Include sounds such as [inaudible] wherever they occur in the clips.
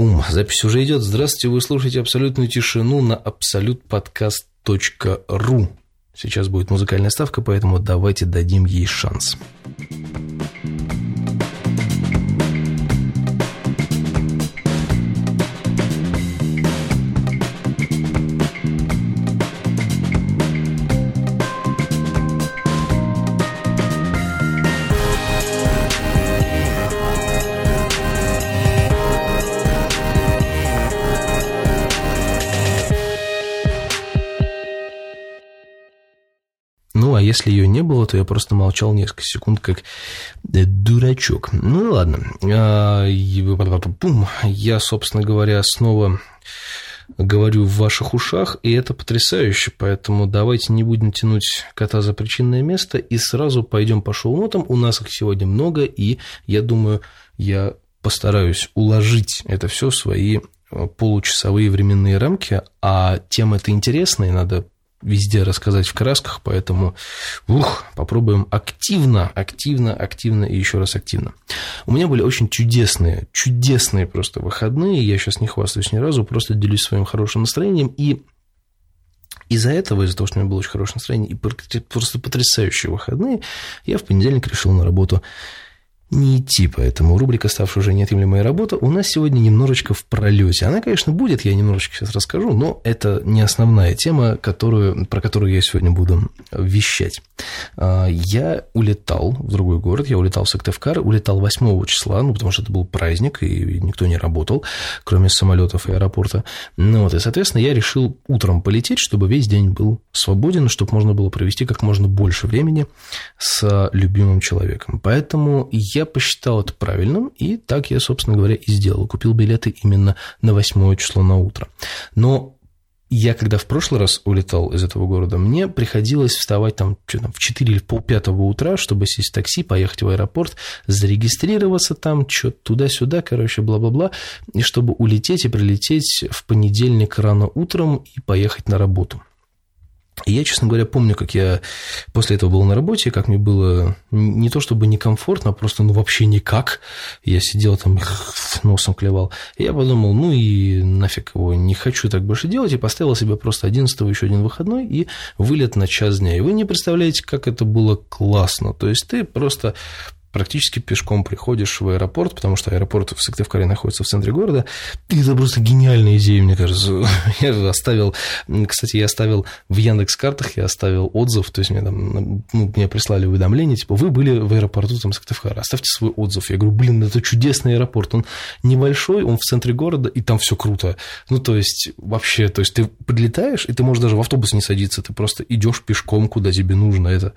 Пум, запись уже идет. Здравствуйте, вы слушаете абсолютную тишину на абсолютподкаст.ру. Сейчас будет музыкальная ставка, поэтому давайте дадим ей шанс. а если ее не было, то я просто молчал несколько секунд, как э, дурачок. Ну ладно. А, я, собственно говоря, снова говорю в ваших ушах, и это потрясающе, поэтому давайте не будем тянуть кота за причинное место и сразу пойдем по шоу-нотам. У нас их сегодня много, и я думаю, я постараюсь уложить это все в свои э, получасовые временные рамки, а тема это интересная, надо везде рассказать в красках, поэтому ух, попробуем активно, активно, активно и еще раз активно. У меня были очень чудесные, чудесные просто выходные, я сейчас не хвастаюсь ни разу, просто делюсь своим хорошим настроением, и из-за этого, из-за того, что у меня было очень хорошее настроение и просто потрясающие выходные, я в понедельник решил на работу не идти, поэтому рубрика, ставшая уже неотъемлемой работа, у нас сегодня немножечко в пролете. Она, конечно, будет, я немножечко сейчас расскажу, но это не основная тема, которую, про которую я сегодня буду вещать. А, я улетал в другой город, я улетал в Сыктывкар, улетал 8 числа, ну, потому что это был праздник, и никто не работал, кроме самолетов и аэропорта. Ну, вот, и, соответственно, я решил утром полететь, чтобы весь день был свободен, чтобы можно было провести как можно больше времени с любимым человеком. Поэтому я я посчитал это правильным, и так я, собственно говоря, и сделал. Купил билеты именно на 8 число на утро. Но я когда в прошлый раз улетал из этого города, мне приходилось вставать там, что там в 4 или полпятого утра, чтобы сесть в такси, поехать в аэропорт, зарегистрироваться там, что-то туда-сюда, короче, бла-бла-бла, и чтобы улететь и прилететь в понедельник рано утром и поехать на работу. И я, честно говоря, помню, как я после этого был на работе, как мне было не то чтобы некомфортно, а просто ну вообще никак. Я сидел там, носом клевал. И я подумал, ну и нафиг его, не хочу так больше делать, и поставил себе просто 11 еще один выходной и вылет на час дня. И вы не представляете, как это было классно. То есть ты просто практически пешком приходишь в аэропорт, потому что аэропорт в Сыктывкаре находится в центре города. И это просто гениальная идея, мне кажется. [laughs] Я оставил, кстати, я оставил в Яндекс картах, я оставил отзыв, то есть мне там, ну, мне прислали уведомление, типа, вы были в аэропорту там Сыктывкара, оставьте свой отзыв. Я говорю, блин, это чудесный аэропорт, он небольшой, он в центре города, и там все круто. Ну, то есть, вообще, то есть, ты подлетаешь, и ты можешь даже в автобус не садиться, ты просто идешь пешком, куда тебе нужно. Это,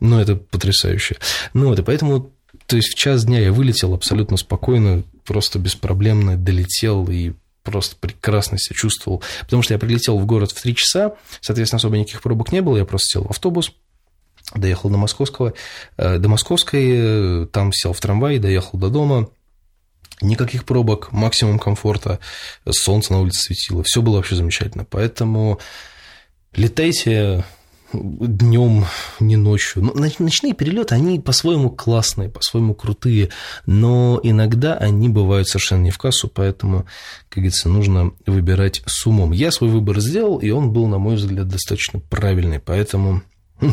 ну, это потрясающе. Ну, вот, и поэтому то есть в час дня я вылетел абсолютно спокойно, просто беспроблемно долетел и просто прекрасно себя чувствовал. Потому что я прилетел в город в 3 часа, соответственно, особо никаких пробок не было, я просто сел в автобус, доехал до Московского, э, до Московской, э, там сел в трамвай, доехал до дома, Никаких пробок, максимум комфорта, солнце на улице светило, все было вообще замечательно. Поэтому летайте, днем, не ночью. Ну, ночные перелеты, они по-своему классные, по-своему крутые, но иногда они бывают совершенно не в кассу, поэтому, как говорится, нужно выбирать с умом. Я свой выбор сделал, и он был, на мой взгляд, достаточно правильный, поэтому Хм,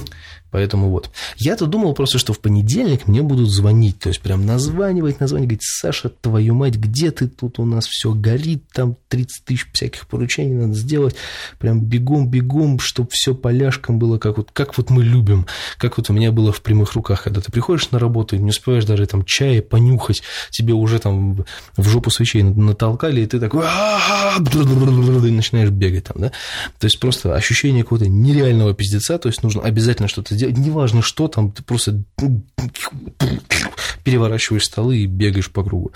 поэтому вот. Я-то думал просто, что в понедельник мне будут звонить, то есть прям названивать, названивать, говорить, Саша, твою мать, где ты тут? У нас все горит, там 30 тысяч всяких поручений надо сделать, прям бегом-бегом, чтобы все поляшком было, как вот, как вот мы любим, как вот у меня было в прямых руках, когда ты приходишь на работу, не успеваешь даже там чая понюхать, тебе уже там в жопу свечей натолкали, и ты такой и начинаешь бегать там, да, то есть просто ощущение какого-то нереального пиздеца, то есть нужно обязательно что-то делать, неважно что там, ты просто переворачиваешь столы и бегаешь по кругу.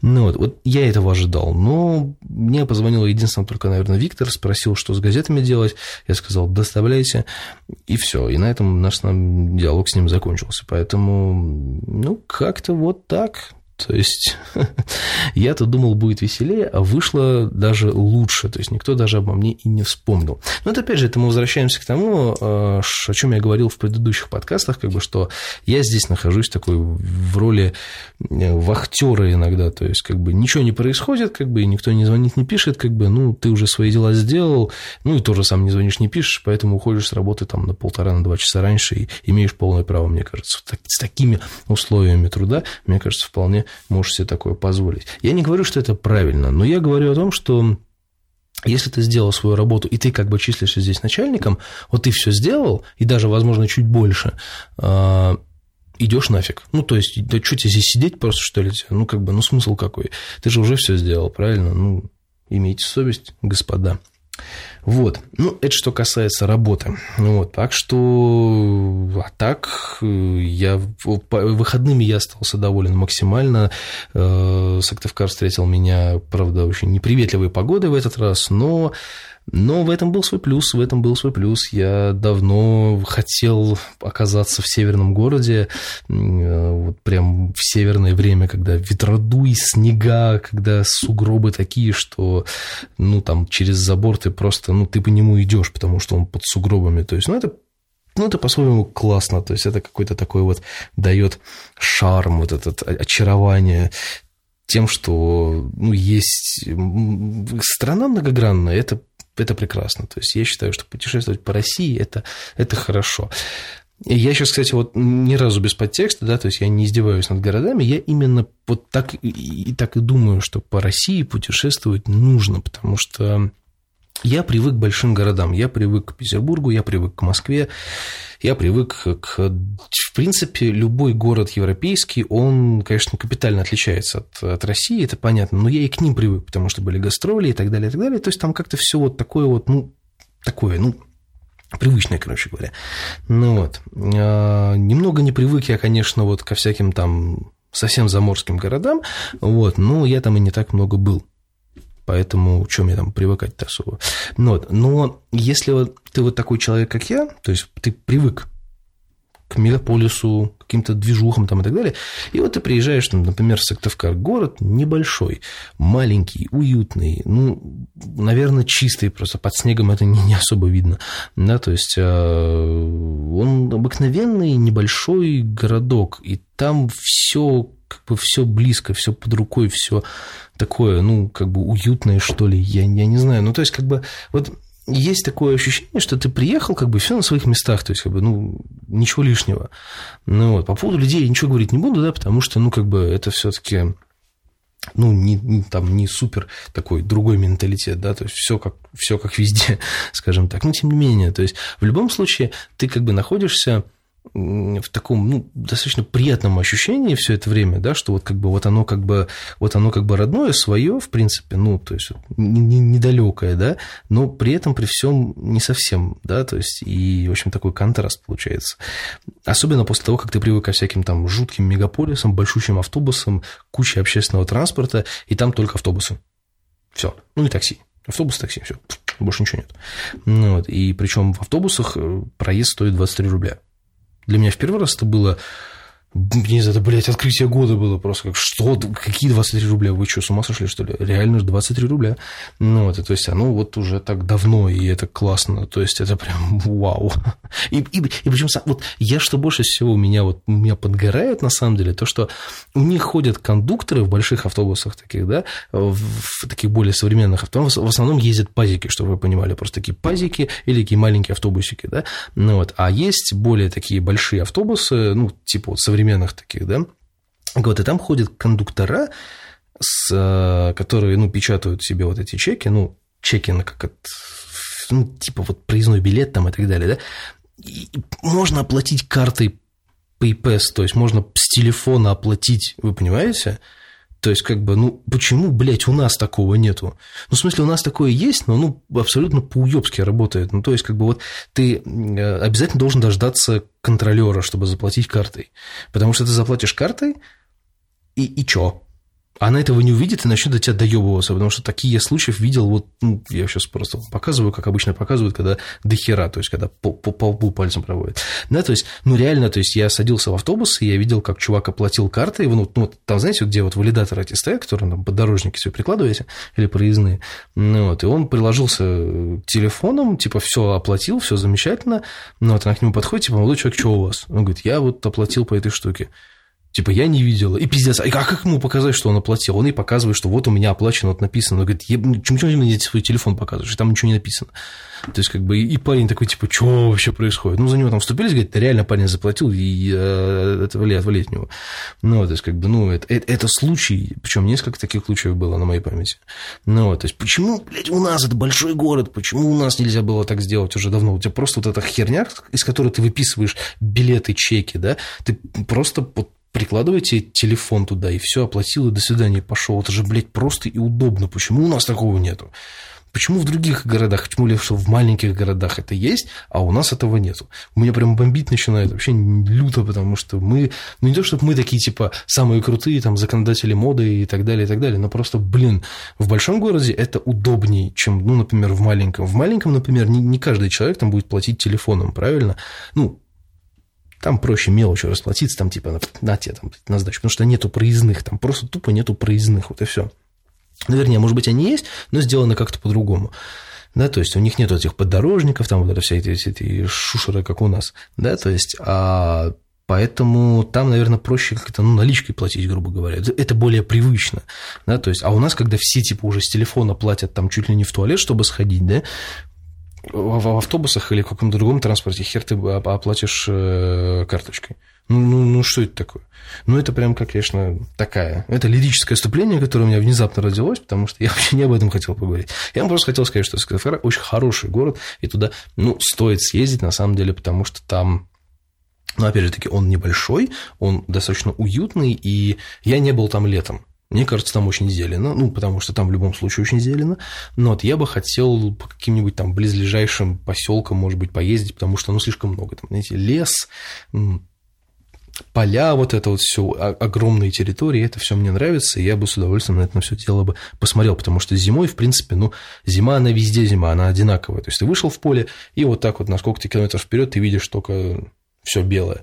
Ну вот, вот я этого ожидал, но мне позвонил единственное только, наверное, Виктор, спросил, что с газетами делать, я сказал, доставляйте, и все, и на этом наш диалог с ним закончился, поэтому, ну, как-то вот так, То есть [laughs] я-то думал, будет веселее, а вышло даже лучше. То есть никто даже обо мне и не вспомнил. Но это опять же, это мы возвращаемся к тому, э, о чем я говорил в предыдущих подкастах, как бы, что я здесь нахожусь такой в роли э, вахтера иногда. То есть, как бы ничего не происходит, как бы, и никто не звонит, не пишет, как бы, ну, ты уже свои дела сделал, ну, и тоже сам не звонишь, не пишешь, поэтому уходишь с работы там на полтора, на два часа раньше и имеешь полное право, мне кажется. С такими условиями труда, мне кажется, вполне можешь себе такое позволить. Я не говорю, что это правильно, но я говорю о том, что если ты сделал свою работу, и ты как бы числишься здесь начальником, вот ты все сделал, и даже, возможно, чуть больше, а, идешь нафиг. Ну, то есть, да что тебе здесь сидеть просто, что ли? Ну, как бы, ну, смысл какой? Ты же уже все сделал, правильно? Ну, имейте совесть, господа. Вот. Ну, это что касается работы. Вот. Так что, а так, я выходными я остался доволен максимально. Э, Сыктывкар встретил меня, правда, очень неприветливой погодой в этот раз, но но в этом был свой плюс, в этом был свой плюс. Я давно хотел оказаться в северном городе, э, вот прям в северное время, когда ветродуй, снега, когда сугробы такие, что, ну, там, через забор ты просто, ну, ты по нему идешь, потому что он под сугробами. То есть, ну, это ну, это по-своему классно, то есть это какой-то такой вот дает шарм, вот этот очарование тем, что ну, есть страна многогранная, это это прекрасно. То есть я считаю, что путешествовать по России это, это хорошо. Я сейчас, кстати, вот ни разу без подтекста, да, то есть я не издеваюсь над городами, я именно вот так и, и так и думаю, что по России путешествовать нужно, потому что я привык к большим городам, я привык к Петербургу, я привык к Москве, я привык к... В принципе, любой город европейский, он, конечно, капитально отличается от, от России, это понятно, но я и к ним привык, потому что были гастроли и так далее, и так далее. То есть там как-то все вот такое вот, ну, такое, ну, привычное, короче говоря. Ну вот. А, немного не привык я, конечно, вот ко всяким там совсем заморским городам, вот, но я там и не так много был. Поэтому чем мне там привыкать-то особо? Ну вот. Но если вот ты вот такой человек, как я, то есть ты привык к мегаполису, каким-то движухам там и так далее. И вот ты приезжаешь, например, в Сыктывкар, город небольшой, маленький, уютный, ну, наверное, чистый, просто под снегом это не, особо видно, да, то есть а, он обыкновенный небольшой городок, и там все как бы все близко, все под рукой, все такое, ну, как бы уютное, что ли, я, я не знаю. Ну, то есть, как бы, вот есть такое ощущение, что ты приехал, как бы все на своих местах, то есть, как бы, ну, ничего лишнего. Ну, вот, по поводу людей я ничего говорить не буду, да, потому что, ну, как бы, это все-таки ну, не, не, там, не супер такой другой менталитет, да, то есть все как, все как везде, [laughs] скажем так. Но тем не менее, то есть в любом случае ты как бы находишься в таком, ну, достаточно приятном ощущении все это время, да, что вот как бы вот оно как бы, вот оно как бы родное, свое, в принципе, ну, то есть недалекое, да, но при этом при всем не совсем, да, то есть и, в общем, такой контраст получается. Особенно после того, как ты привык ко всяким там жутким мегаполисам, большущим автобусам, куче общественного транспорта, и там только автобусы. Все. Ну и такси. Автобус, такси, все. Больше ничего нет. Ну, вот. И причем в автобусах э, проезд стоит 23 рубля. Для меня в первый раз это было не знаю, это, блядь, открытие года было просто как, что, какие 23 рубля, вы что, с ума сошли, что ли? Реально же 23 рубля. Ну, вот, то есть оно вот уже так давно, и это классно, то есть это прям вау. И, и, и причем, вот я, что больше всего меня вот, меня подгорает, на самом деле, то, что у них ходят кондукторы в больших автобусах таких, да, в, в таких более современных автобусах, в основном ездят пазики, чтобы вы понимали, просто такие пазики или такие маленькие автобусики, да, ну вот, а есть более такие большие автобусы, ну, типа вот современные современных таких, да, вот, и там ходят кондуктора, с, э, которые, ну, печатают себе вот эти чеки, ну, чеки на как от, ну, типа вот проездной билет там и так далее, да, и можно оплатить картой PayPass, то есть можно с телефона оплатить, вы понимаете, то есть, как бы, ну, почему, блядь, у нас такого нету? Ну, в смысле, у нас такое есть, но, ну, абсолютно по-уёбски работает. Ну, то есть, как бы, вот ты э, обязательно должен дождаться контролера, чтобы заплатить картой. Потому что ты заплатишь картой, и, и чё? Она этого не увидит и начнет до тебя доебываться, потому что такие я случаев видел, вот, ну, я сейчас просто показываю, как обычно показывают, когда до хера, то есть, когда по, по, по пальцем проводят. Да, то есть, ну, реально, то есть, я садился в автобус, и я видел, как чувак оплатил картой, ну, ну там, знаете, где вот валидаторы эти стоят, которые там поддорожники себе прикладываете, или проездные, ну, вот, и он приложился телефоном, типа, все оплатил, все замечательно, ну, вот она к нему подходит, типа, молодой человек, что у вас? Он говорит, я вот оплатил по этой штуке. Типа, я не видела. И пиздец. А как ему показать, что он оплатил? Он и показывает, что вот у меня оплачено, вот написано. Он говорит, почему ты мне свой телефон показываешь? Там ничего не написано. То есть, как бы, и парень такой, типа, что вообще происходит? Ну, за него там вступились, говорит, реально парень заплатил, и э, отвали, отвали от него. Ну, то есть, как бы, ну, это, это, это случай, причем несколько таких случаев было на моей памяти. Ну, то есть, почему, блядь, у нас это большой город, почему у нас нельзя было так сделать уже давно? У тебя просто вот эта херня, из которой ты выписываешь билеты, чеки, да, ты просто прикладывайте телефон туда, и все, оплатил, и до свидания, пошел. Это же, блядь, просто и удобно. Почему у нас такого нету? Почему в других городах, почему ли что в маленьких городах это есть, а у нас этого нету? У меня прям бомбить начинает вообще люто, потому что мы, ну не то, чтобы мы такие, типа, самые крутые, там, законодатели моды и так далее, и так далее, но просто, блин, в большом городе это удобнее, чем, ну, например, в маленьком. В маленьком, например, не, не каждый человек там будет платить телефоном, правильно? Ну, там проще мелочью расплатиться, там типа на тебе там, на сдачу, потому что нету проездных, там просто тупо нету проездных, вот и все. Ну, вернее, может быть, они есть, но сделаны как-то по-другому. Да, то есть у них нет этих поддорожников, там вот это вся эти, эти шушеры, как у нас, да, то есть, а Поэтому там, наверное, проще как-то ну, наличкой платить, грубо говоря. Это более привычно. Да? То есть, а у нас, когда все типа уже с телефона платят там чуть ли не в туалет, чтобы сходить, да, в автобусах или в каком-то другом транспорте хер ты оплатишь э, карточкой. Ну, ну, ну, что это такое? Ну, это прям, как, конечно, такая. Это лирическое вступление, которое у меня внезапно родилось, потому что я вообще не об этом хотел поговорить. Я вам просто хотел сказать, что Скафера очень хороший город, и туда, ну, стоит съездить, на самом деле, потому что там но, опять же таки, он небольшой, он достаточно уютный, и я не был там летом. Мне кажется, там очень зелено, ну, потому что там в любом случае очень зелено. Но вот я бы хотел по каким-нибудь там близлежащим поселкам, может быть, поездить, потому что, ну, слишком много. Там, знаете, лес, поля, вот это вот все, огромные территории, это все мне нравится, и я бы с удовольствием на это все дело бы посмотрел, потому что зимой, в принципе, ну, зима, она везде зима, она одинаковая. То есть ты вышел в поле, и вот так вот на сколько-то километров вперед ты видишь только все белое.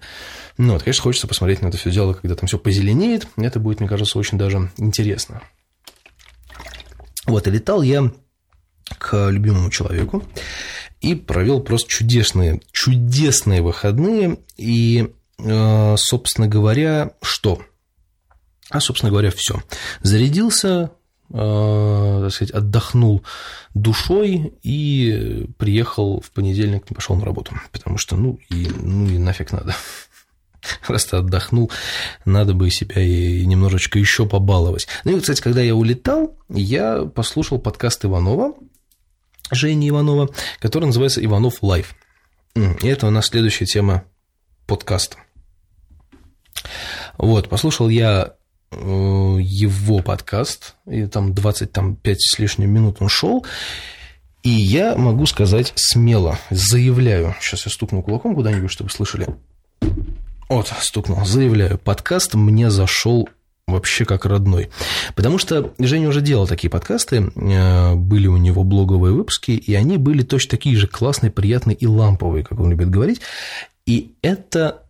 Ну, вот, конечно, хочется посмотреть на это все дело, когда там все позеленеет. Это будет, мне кажется, очень даже интересно. Вот, и летал я к любимому человеку и провел просто чудесные, чудесные выходные. И, э, собственно говоря, что? А, собственно говоря, все. Зарядился, так сказать, отдохнул душой и приехал в понедельник, пошел на работу, потому что, ну, и, ну и нафиг надо. [laughs] Просто отдохнул, надо бы себя и немножечко еще побаловать. Ну и, кстати, когда я улетал, я послушал подкаст Иванова, Жени Иванова, который называется «Иванов Лайв». И это у нас следующая тема подкаста. Вот, послушал я э, его подкаст, и там 25 с лишним минут он шел, и я могу сказать смело, заявляю, сейчас я стукну кулаком куда-нибудь, чтобы слышали, вот, стукнул. Заявляю, подкаст мне зашел вообще как родной. Потому что Женя уже делал такие подкасты, э, были у него блоговые выпуски, и они были точно такие же классные, приятные и ламповые, как он любит говорить. И это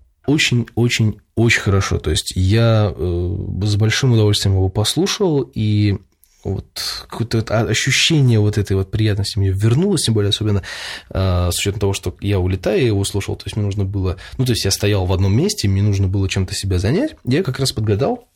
очень-очень-очень хорошо. То есть я э, с большим удовольствием его послушал, и вот какое-то ощущение вот этой вот приятности мне вернулось, тем более особенно э, с учетом того, что я улетаю, я его слушал, то есть мне нужно было, ну, то есть я стоял в одном месте, мне нужно было чем-то себя занять, я как раз подгадал,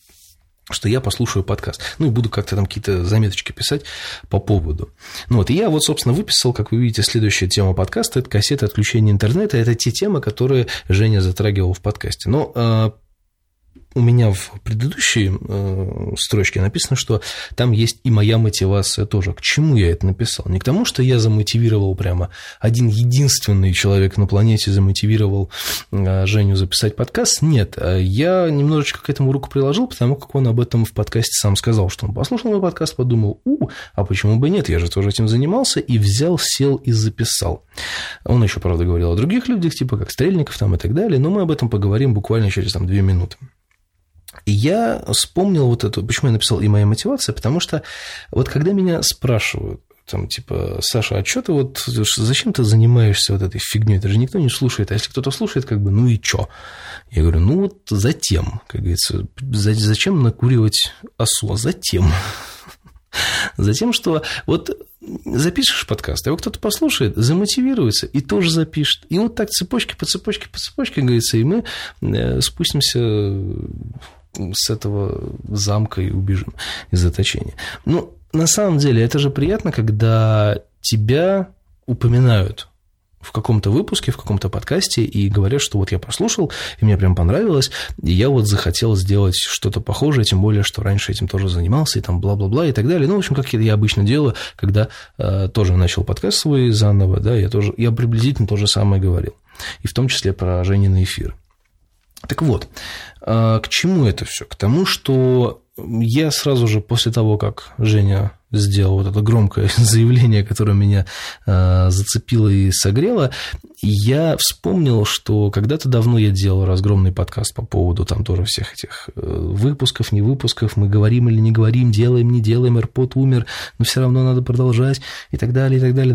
что я послушаю подкаст. Ну, и буду как-то там какие-то заметочки писать по поводу. Ну, вот, и я вот, собственно, выписал, как вы видите, следующая тема подкаста – это кассеты отключения интернета. Это те темы, которые Женя затрагивал в подкасте. Но э, у меня в предыдущей э, строчке написано, что там есть и моя мотивация тоже. К чему я это написал? Не к тому, что я замотивировал прямо один единственный человек на планете замотивировал э, Женю записать подкаст. Нет, э, я немножечко к этому руку приложил, потому как он об этом в подкасте сам сказал, что он послушал мой подкаст, подумал, у, а почему бы нет, я же тоже этим занимался, и взял, сел и записал. Он еще, правда, говорил о других людях, типа как Стрельников там и так далее, но мы об этом поговорим буквально через там две минуты. Я вспомнил вот эту, почему я написал и моя мотивация, потому что вот когда меня спрашивают, там, типа, Саша, а что ты вот, зачем ты занимаешься вот этой фигней? Это же никто не слушает. А если кто-то слушает, как бы, ну и чё? Я говорю, ну вот затем, как говорится, зачем накуривать осу? Затем. [laughs] Затем, что вот запишешь подкаст, его кто-то послушает, замотивируется и тоже запишет. И вот так цепочки по цепочке по цепочке, говорится, и мы э, спустимся с этого замка и убежим из заточения. Ну, на самом деле, это же приятно, когда тебя упоминают в каком-то выпуске, в каком-то подкасте и говорят, что вот я послушал, и мне прям понравилось, и я вот захотел сделать что-то похожее, тем более, что раньше этим тоже занимался, и там бла-бла-бла и так далее. Ну, в общем, как я обычно делаю, когда э, тоже начал подкаст свой заново, да, я тоже, я приблизительно то же самое говорил, и в том числе про Женин эфир. Так вот, э, к чему это все? К тому, что я сразу же после того, как Женя сделал вот это громкое [laughs] заявление, которое меня э, зацепило и согрело, я вспомнил, что когда-то давно я делал разгромный подкаст по поводу там тоже всех этих э, выпусков, не выпусков, мы говорим или не говорим, делаем, не делаем, AirPod умер, но все равно надо продолжать и так далее, и так далее.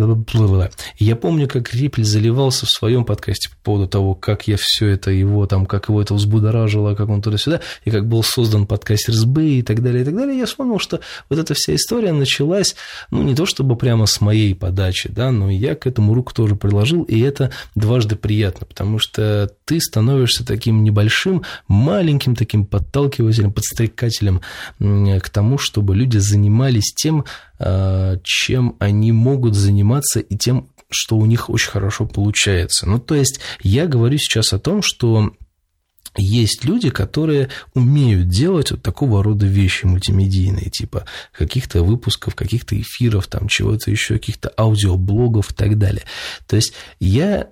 Я помню, как Риппель заливался в своем подкасте по поводу того, как я все это его там, как его это взбудоражило, как он туда-сюда, и как был создан подкаст РСБ и так далее, и так далее. Я вспомнил, что вот эта вся история началась, ну, не то чтобы прямо с моей подачи, да, но я к этому руку тоже приложил, и это дважды приятно, потому что ты становишься таким небольшим, маленьким таким подталкивателем, подстрекателем к тому, чтобы люди занимались тем, а, чем они могут заниматься, и тем, что у них очень хорошо получается. Ну, то есть, я говорю сейчас о том, что есть люди, которые умеют делать вот такого рода вещи мультимедийные, типа каких-то выпусков, каких-то эфиров, там чего-то еще, каких-то аудиоблогов и так далее. То есть я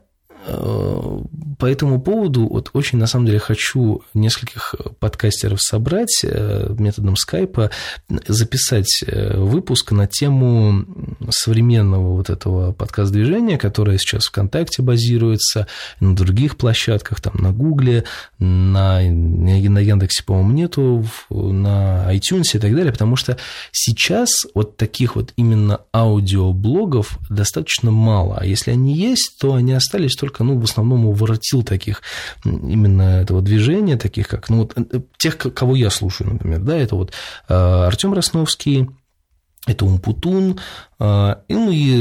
по этому поводу вот очень, на самом деле, хочу нескольких подкастеров собрать э, методом скайпа, записать э, выпуск на тему современного вот этого подкаст-движения, которое сейчас ВКонтакте базируется, на других площадках, там, на Гугле, на, на Яндексе, по-моему, нету, на iTunes и так далее, потому что сейчас вот таких вот именно аудиоблогов достаточно мало, а если они есть, то они остались только только, ну, в основном воротил таких именно этого движения, таких как, ну, вот э, тех, кого я слушаю, например, да, это вот э, Артем Росновский, это Умпутун, а, ну, и,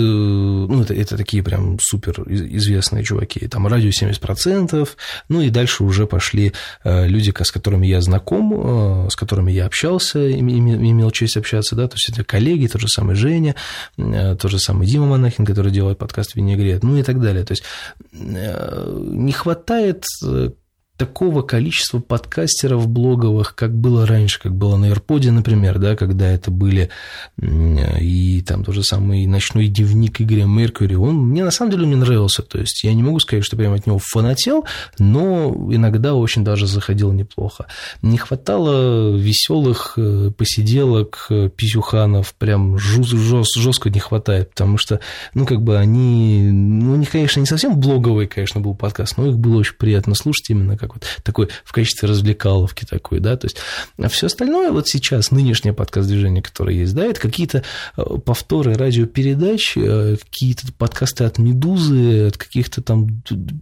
ну, это, это такие прям супер известные чуваки, там радио 70%, ну, и дальше уже пошли э, люди, с которыми я знаком, с которыми я общался, имел честь общаться, да, то есть это коллеги, тот же самый Женя, тот же самый Дима Монахин, который делает подкаст «Винегрет», ну, и так далее, то есть не хватает такого количества подкастеров блоговых, как было раньше, как было на AirPod, например, да, когда это были и там тот же самый ночной дневник Игоря Меркьюри, он мне на самом деле не нравился, то есть я не могу сказать, что прямо от него фанател, но иногда очень даже заходил неплохо. Не хватало веселых э, посиделок, э, писюханов, прям жестко не хватает, потому что, ну, как бы они, ну, у них, конечно, не совсем блоговый, конечно, был подкаст, но их было очень приятно слушать именно как вот такой в качестве развлекаловки такой, да, то есть а все остальное вот сейчас, нынешнее подкаст-движение, которое есть, да, это какие-то э, повторы радиопередач, э, какие-то подкасты от «Медузы», от каких-то там...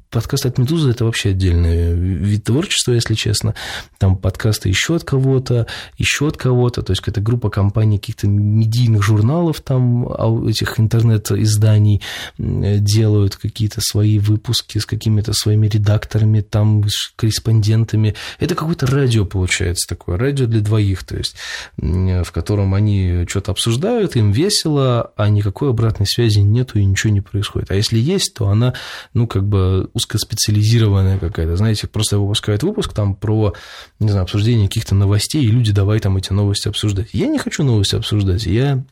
Подкасты от «Медузы» – это вообще отдельный вид творчества, если честно. Там подкасты еще от кого-то, еще от кого-то, то есть какая-то группа компаний, каких-то медийных журналов, там этих интернет-изданий делают какие-то свои выпуски с какими-то своими редакторами, там корреспондентами. Это какое-то радио получается такое, радио для двоих, то есть в котором они что-то обсуждают, им весело, а никакой обратной связи нету и ничего не происходит. А если есть, то она, ну, как бы узкоспециализированная какая-то, знаете, просто выпускают выпуск там про, не знаю, обсуждение каких-то новостей, и люди давай там эти новости обсуждать. Я не хочу новости обсуждать, я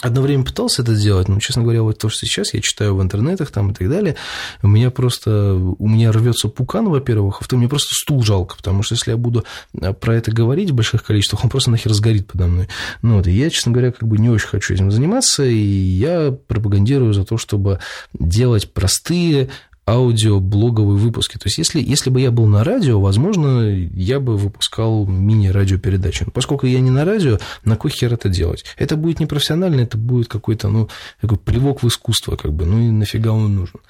Одно время пытался это сделать, но, честно говоря, вот то, что сейчас я читаю в интернетах там и так далее, у меня просто, у меня рвется пукан, во-первых, а во-вторых, мне просто стул жалко, потому что если я буду а, про это говорить в больших количествах, он просто нахер сгорит подо мной. Ну, вот, и я, честно говоря, как бы не очень хочу этим заниматься, и я пропагандирую за то, чтобы делать простые, аудиоблоговые выпуски. То есть, если, если бы я был на радио, возможно, я бы выпускал мини-радиопередачи. Но поскольку я не на радио, на кой хер это делать? Это будет непрофессионально, это будет какой-то, ну, такой плевок в искусство, как бы, ну и нафига он нужен.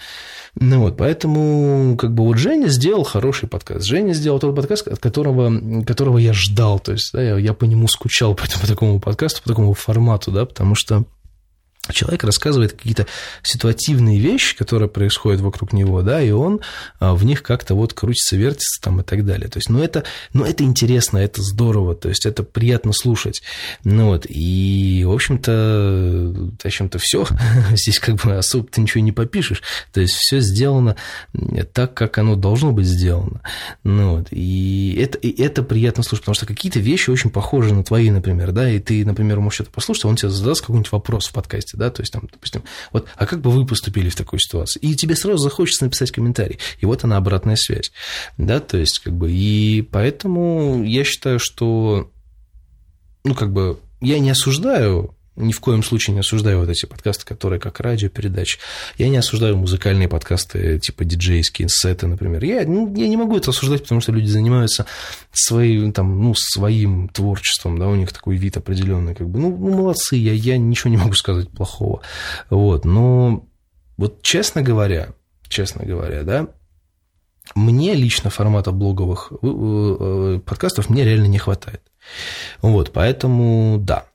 Ну вот, поэтому, как бы, вот Женя сделал хороший подкаст. Женя сделал тот подкаст, от которого, которого я ждал. То есть, да, я, я по нему скучал, [laughs] по, по такому подкасту, по такому формату, да, потому что человек рассказывает какие-то ситуативные вещи, которые происходят вокруг него, да, и он а, в них как-то вот крутится, вертится там и так далее. То есть, ну, это, ну, это интересно, это здорово, то есть, это приятно слушать. Ну, вот, и, в общем-то, в общем-то, все, [laughs] здесь как бы особо ты ничего не попишешь, то есть, все сделано так, как оно должно быть сделано. Ну, вот, и это, и это приятно слушать, потому что какие-то вещи очень похожи на твои, например, да, и ты, например, можешь это послушать, а он тебе задаст какой-нибудь вопрос в подкасте, да, то есть там, допустим, вот, а как бы вы поступили в такой ситуации? И тебе сразу захочется написать комментарий, и вот она обратная связь, да, то есть как бы, и поэтому я считаю, что, ну, как бы, я не осуждаю ни в коем случае не осуждаю вот эти подкасты, которые как радиопередачи. Я не осуждаю музыкальные подкасты, типа диджейские сеты, например. Я, ну, я не могу это осуждать, потому что люди занимаются своим, там, ну, своим творчеством, да, у них такой вид определенный, как бы, ну, ну молодцы, я, я ничего не могу сказать плохого. Вот, но вот честно говоря, честно говоря, да, мне лично формата блоговых э, э, подкастов мне реально не хватает. Вот, поэтому да,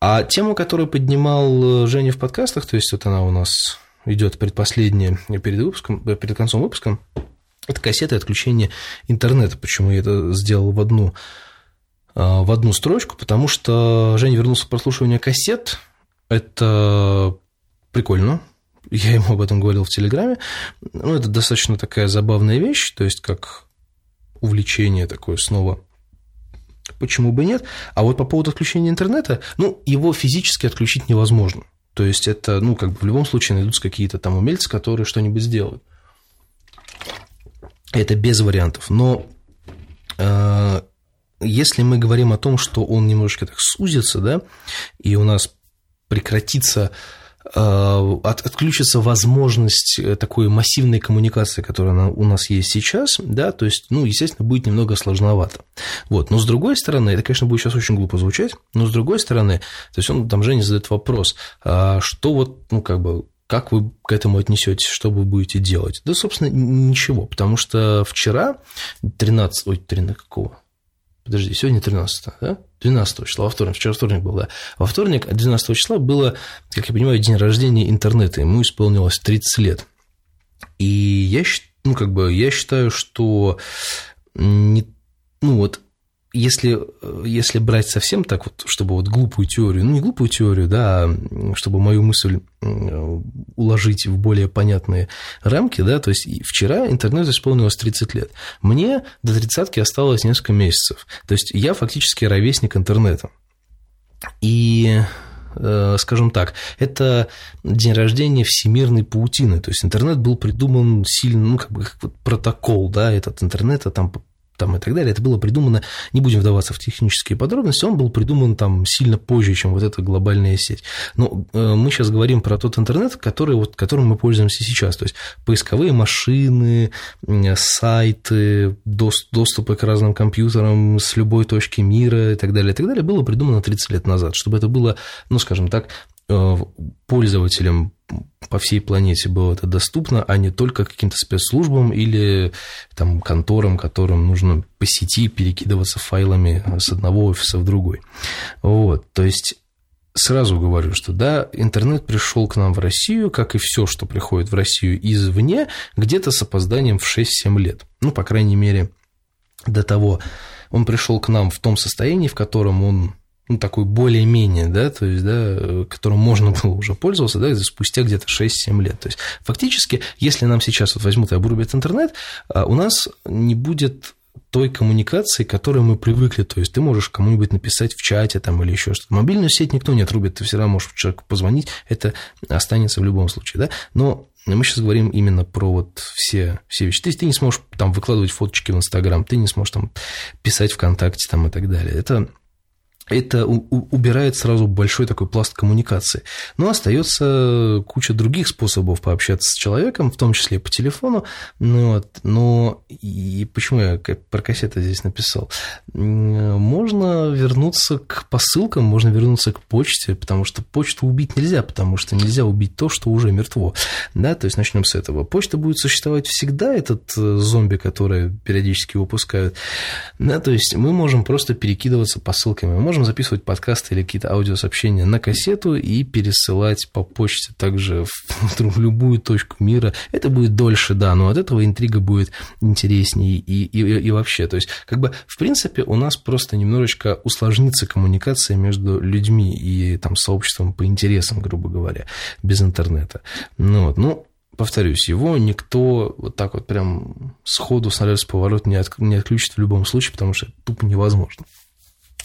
а тему, которую поднимал э, Женя в подкастах, то есть вот она у нас идет предпоследняя перед, выпуском, э, перед концом выпуска, это кассеты отключения интернета. Почему я это сделал в одну, э, в одну строчку? Потому что Женя вернулся к прослушиванию кассет. Это прикольно. Я ему об этом говорил в Телеграме. Ну, это достаточно такая забавная вещь, то есть как увлечение такое снова почему бы нет? А вот по поводу отключения интернета, ну, его физически отключить невозможно. То есть это, ну, как бы в любом случае найдутся какие-то там умельцы, которые что-нибудь сделают. Это без вариантов. Но э, если мы говорим о том, что он немножечко так сузится, да, и у нас прекратится от, отключится возможность э, такой массивной коммуникации, которая у нас есть сейчас, да, то есть, ну, естественно, будет немного сложновато. Вот, но с другой стороны, это, конечно, будет сейчас очень глупо звучать, но с другой стороны, то есть он там Женя задает вопрос, а что вот, ну, как бы, как вы к этому отнесетесь, что вы будете делать? Да, собственно, ничего, потому что вчера, 13, ой, 13 какого? Подожди, сегодня 13, да? 12 числа, во вторник, вчера вторник был, да. Во вторник, 12 числа, было, как я понимаю, день рождения интернета, ему исполнилось 30 лет. И я, ну, как бы, я считаю, что не, ну, вот если, если брать совсем так вот, чтобы вот глупую теорию, ну не глупую теорию, да, а чтобы мою мысль уложить в более понятные рамки, да, то есть вчера интернету исполнилось 30 лет. Мне до тридцатки осталось несколько месяцев. То есть я фактически ровесник интернета. И э, скажем так, это день рождения всемирной паутины. То есть интернет был придуман сильно, ну, как бы как вот протокол, да, этот интернет, а там там и так далее. Это было придумано, не будем вдаваться в технические подробности, он был придуман там сильно позже, чем вот эта глобальная сеть. Но э, мы сейчас говорим про тот интернет, который, вот, которым мы пользуемся сейчас. То есть поисковые машины, сайты, доступы к разным компьютерам с любой точки мира и так далее, и так далее, было придумано 30 лет назад, чтобы это было, ну, скажем так, пользователям по всей планете было это доступно, а не только каким-то спецслужбам или там, конторам, которым нужно по сети перекидываться файлами с одного офиса в другой. Вот, то есть сразу говорю, что да, интернет пришел к нам в Россию, как и все, что приходит в Россию извне, где-то с опозданием в 6-7 лет. Ну, по крайней мере, до того он пришел к нам в том состоянии, в котором он ну, такой более-менее, да, то есть, да, которым можно [laughs] было уже пользоваться, да, спустя где-то 6-7 лет. То есть, фактически, если нам сейчас вот возьмут и обрубят интернет, а, у нас не будет той коммуникации, к которой мы привыкли. То есть ты можешь кому-нибудь написать в чате там, или еще что-то. Мобильную сеть никто не отрубит, ты все равно можешь человеку позвонить, это останется в любом случае. Да? Но мы сейчас говорим именно про вот все, все вещи. То есть ты не сможешь там выкладывать фоточки в Инстаграм, ты не сможешь там писать ВКонтакте там, и так далее. Это это убирает сразу большой такой пласт коммуникации. Но остается куча других способов пообщаться с человеком, в том числе по телефону. Ну, вот, но и почему я про кассеты здесь написал? Можно вернуться к посылкам, можно вернуться к почте, потому что почту убить нельзя, потому что нельзя убить то, что уже мертво. Да, то есть начнем с этого. Почта будет существовать всегда, этот э, зомби, который периодически выпускают. Да, то есть мы можем просто перекидываться посылками, мы можем можем записывать подкасты или какие-то аудиосообщения на кассету и пересылать по почте также в, [laughs] в любую точку мира. Это будет дольше, да, но от этого интрига будет интереснее и, и, и вообще. То есть, как бы, в принципе, у нас просто немножечко усложнится коммуникация между людьми и там сообществом по интересам, грубо говоря, без интернета. Ну, вот, ну, повторюсь, его никто вот так вот прям сходу с с поворот не, от, не отключит в любом случае, потому что тупо невозможно.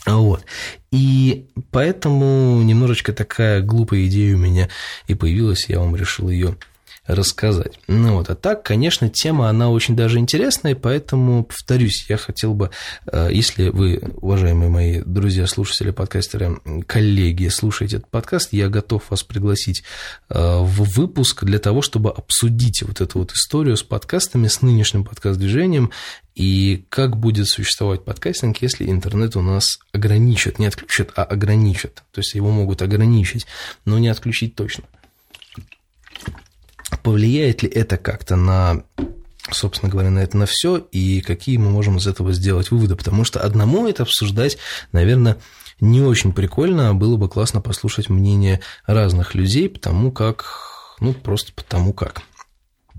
Вот. И поэтому немножечко такая глупая идея у меня и появилась, я вам решил ее рассказать. Ну вот, а так, конечно, тема, она очень даже интересная, поэтому, повторюсь, я хотел бы, э, если вы, уважаемые мои друзья, слушатели, подкастеры, коллеги, слушаете этот подкаст, я готов вас пригласить э, в выпуск для того, чтобы обсудить вот эту вот историю с подкастами, с нынешним подкаст-движением и как будет существовать подкастинг, если интернет у нас ограничит, не отключит, а ограничит. То есть его могут ограничить, но не отключить точно повлияет ли это как-то на собственно говоря, на это на все, и какие мы можем из этого сделать выводы, потому что одному это обсуждать, наверное, не очень прикольно, было бы классно послушать мнение разных людей, потому как, ну, просто потому как.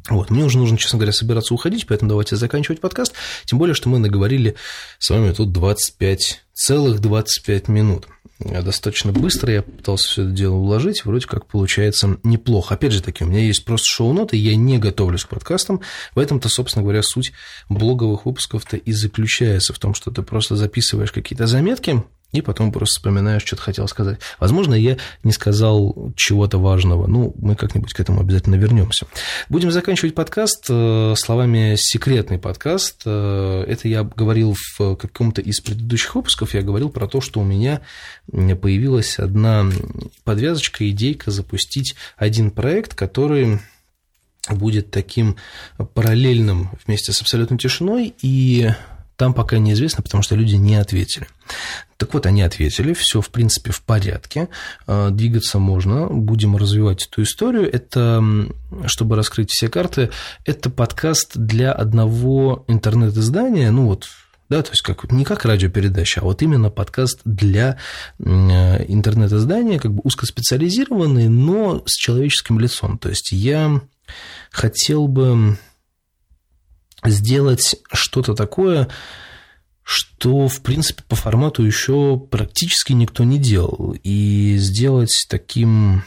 Вот, мне уже нужно, честно говоря, собираться уходить, поэтому давайте заканчивать подкаст, тем более, что мы наговорили с вами тут 25, целых 25 минут достаточно быстро, я пытался все это дело уложить, вроде как получается неплохо. Опять же таки, у меня есть просто шоу-ноты, я не готовлюсь к подкастам, в этом-то, собственно говоря, суть блоговых выпусков-то и заключается в том, что ты просто записываешь какие-то заметки, и потом просто вспоминаешь, что ты хотел сказать. Возможно, я не сказал чего-то важного. Ну, мы как-нибудь к этому обязательно вернемся. Будем заканчивать подкаст э, словами «секретный подкаст». Э, это я говорил в каком-то из предыдущих выпусков. Я говорил про то, что у меня появилась одна подвязочка, идейка запустить один проект, который будет таким параллельным вместе с абсолютной тишиной и там пока неизвестно, потому что люди не ответили. Так вот, они ответили, все, в принципе, в порядке, а, двигаться можно, будем развивать эту историю. Это, чтобы раскрыть все карты, это подкаст для одного интернет-издания, ну вот, да, то есть как, не как радиопередача, а вот именно подкаст для интернет-издания, как бы узкоспециализированный, но с человеческим лицом. То есть я хотел бы сделать что-то такое, что, в принципе, по формату еще практически никто не делал. И сделать таким,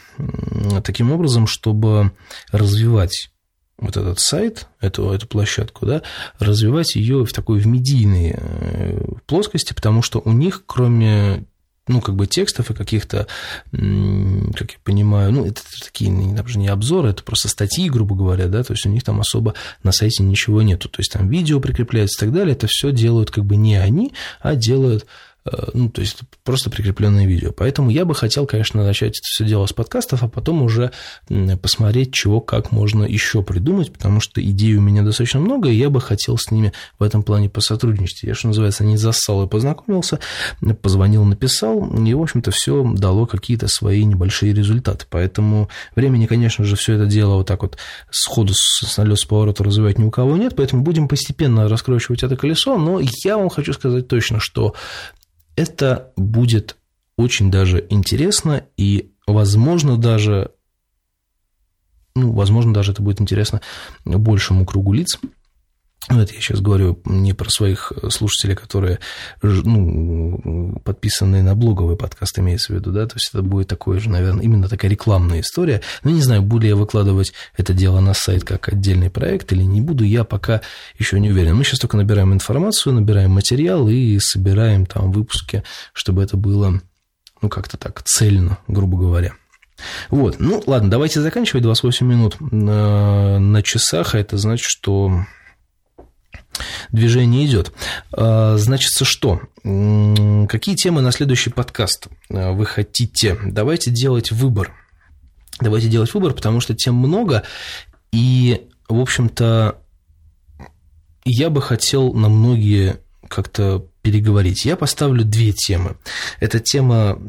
таким образом, чтобы развивать вот этот сайт, эту, эту площадку, да, развивать ее в такой в медийной э, плоскости, потому что у них, кроме ну, как бы текстов и каких-то, как я понимаю, ну, это такие даже не обзоры, это просто статьи, грубо говоря, да, то есть у них там особо на сайте ничего нету, то есть там видео прикрепляется и так далее, это все делают как бы не они, а делают ну, то есть просто прикрепленное видео. Поэтому я бы хотел, конечно, начать это все дело с подкастов, а потом уже посмотреть, чего, как можно еще придумать, потому что идей у меня достаточно много, и я бы хотел с ними в этом плане посотрудничать. Я, что называется, не зассал и познакомился, позвонил, написал, и, в общем-то, все дало какие-то свои небольшие результаты. Поэтому времени, конечно же, все это дело вот так вот сходу с налет с поворота развивать ни у кого нет, поэтому будем постепенно раскручивать это колесо, но я вам хочу сказать точно, что это будет очень даже интересно и, возможно, даже, ну, возможно, даже это будет интересно большему кругу лиц, ну, это я сейчас говорю не про своих слушателей, которые ну, подписаны на блоговый подкаст, имеется в виду, да, то есть это будет такое же, наверное, именно такая рекламная история. Ну, не знаю, буду я выкладывать это дело на сайт как отдельный проект или не буду, я пока еще не уверен. Мы сейчас только набираем информацию, набираем материал и собираем там выпуски, чтобы это было, ну, как-то так цельно, грубо говоря. Вот, ну, ладно, давайте заканчивать, 28 минут на, на часах, а это значит, что движение идет. А, значит, что? Какие темы на следующий подкаст а, вы хотите? Давайте делать выбор. Давайте делать выбор, потому что тем много, и, в общем-то, я бы хотел на многие как-то переговорить. Я поставлю две темы. Это тема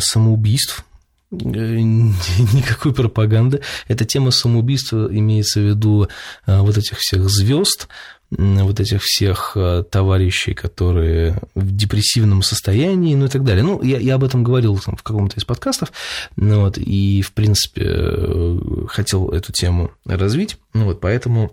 самоубийств, э, [laughs] никакой пропаганды. Это тема самоубийства, имеется в виду э, вот этих всех звезд, вот этих всех э, товарищей, которые в депрессивном состоянии, ну и так далее. Ну, я, я об этом говорил там, в каком-то из подкастов, ну, вот, и, в принципе, э, хотел эту тему развить, ну, вот, поэтому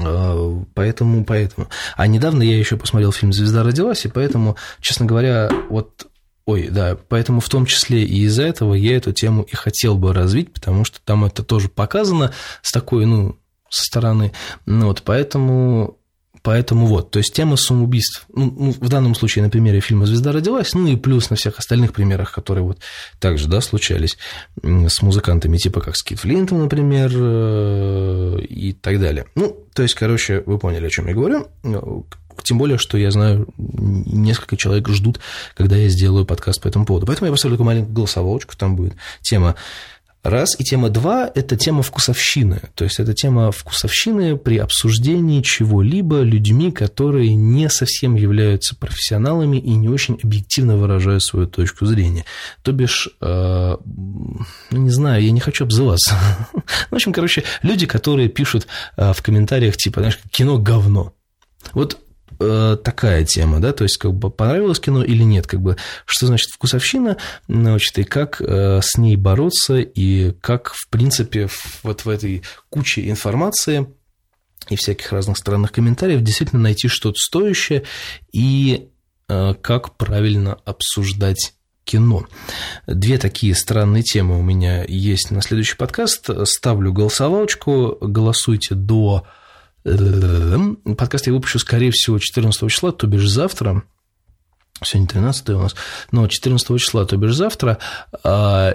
э, Поэтому, поэтому. А недавно я еще посмотрел фильм «Звезда родилась», и поэтому, честно говоря, вот Ой, да, поэтому в том числе и из-за этого я эту тему и хотел бы развить, потому что там это тоже показано с такой, ну, со стороны. Ну, вот, поэтому Поэтому вот, то есть тема самоубийств, ну, ну, в данном случае на примере фильма «Звезда родилась», ну и плюс на всех остальных примерах, которые вот также, да, случались с музыкантами, типа как Скит Флинтом, например, э, и так далее. Ну, то есть, короче, вы поняли, о чем я говорю. Тем более, что я знаю, несколько человек ждут, когда я сделаю подкаст по этому поводу. Поэтому я поставлю такую маленькую голосовочку, там будет тема Раз. И тема два – это тема вкусовщины. То есть, это тема вкусовщины при обсуждении чего-либо людьми, которые не совсем являются профессионалами и не очень объективно выражают свою точку зрения. То бишь, э, ну, не знаю, я не хочу обзываться. [laughs] В общем, короче, люди, которые пишут э, в комментариях, типа, знаешь, кино говно. Вот Э, такая тема, да, то есть как бы понравилось кино или нет, как бы что значит вкусовщина, значит, и как э, с ней бороться, и как, в принципе, вот в этой куче информации и всяких разных странных комментариев действительно найти что-то стоящее и э, как правильно обсуждать кино. Две такие странные темы у меня есть на следующий подкаст. Ставлю голосовалочку, голосуйте до Подкаст я выпущу, скорее всего, 14 числа, то бишь завтра. Сегодня 13 у нас, но 14 числа, то бишь завтра.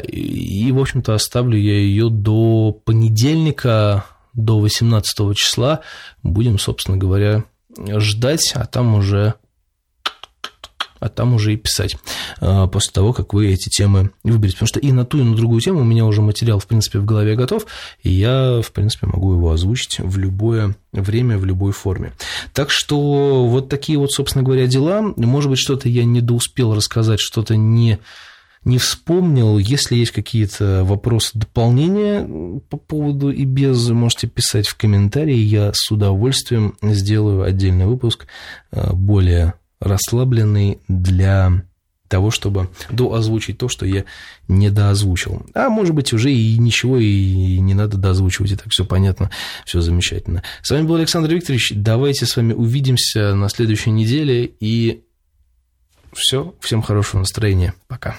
И, в общем-то, оставлю я ее до понедельника, до 18 числа. Будем, собственно говоря, ждать, а там уже а там уже и писать а, после того, как вы эти темы выберете. Потому что и на ту, и на другую тему у меня уже материал, в принципе, в голове готов, и я, в принципе, могу его озвучить в любое время, в любой форме. Так что вот такие вот, собственно говоря, дела. Может быть, что-то я не доуспел рассказать, что-то не не вспомнил. Если есть какие-то вопросы, дополнения по поводу и без, можете писать в комментарии. Я с удовольствием сделаю отдельный выпуск а, более расслабленный для того, чтобы доозвучить то, что я не доозвучил. А может быть, уже и ничего и не надо доозвучивать, и так все понятно, все замечательно. С вами был Александр Викторович. Давайте с вами увидимся на следующей неделе. И все, всем хорошего настроения. Пока.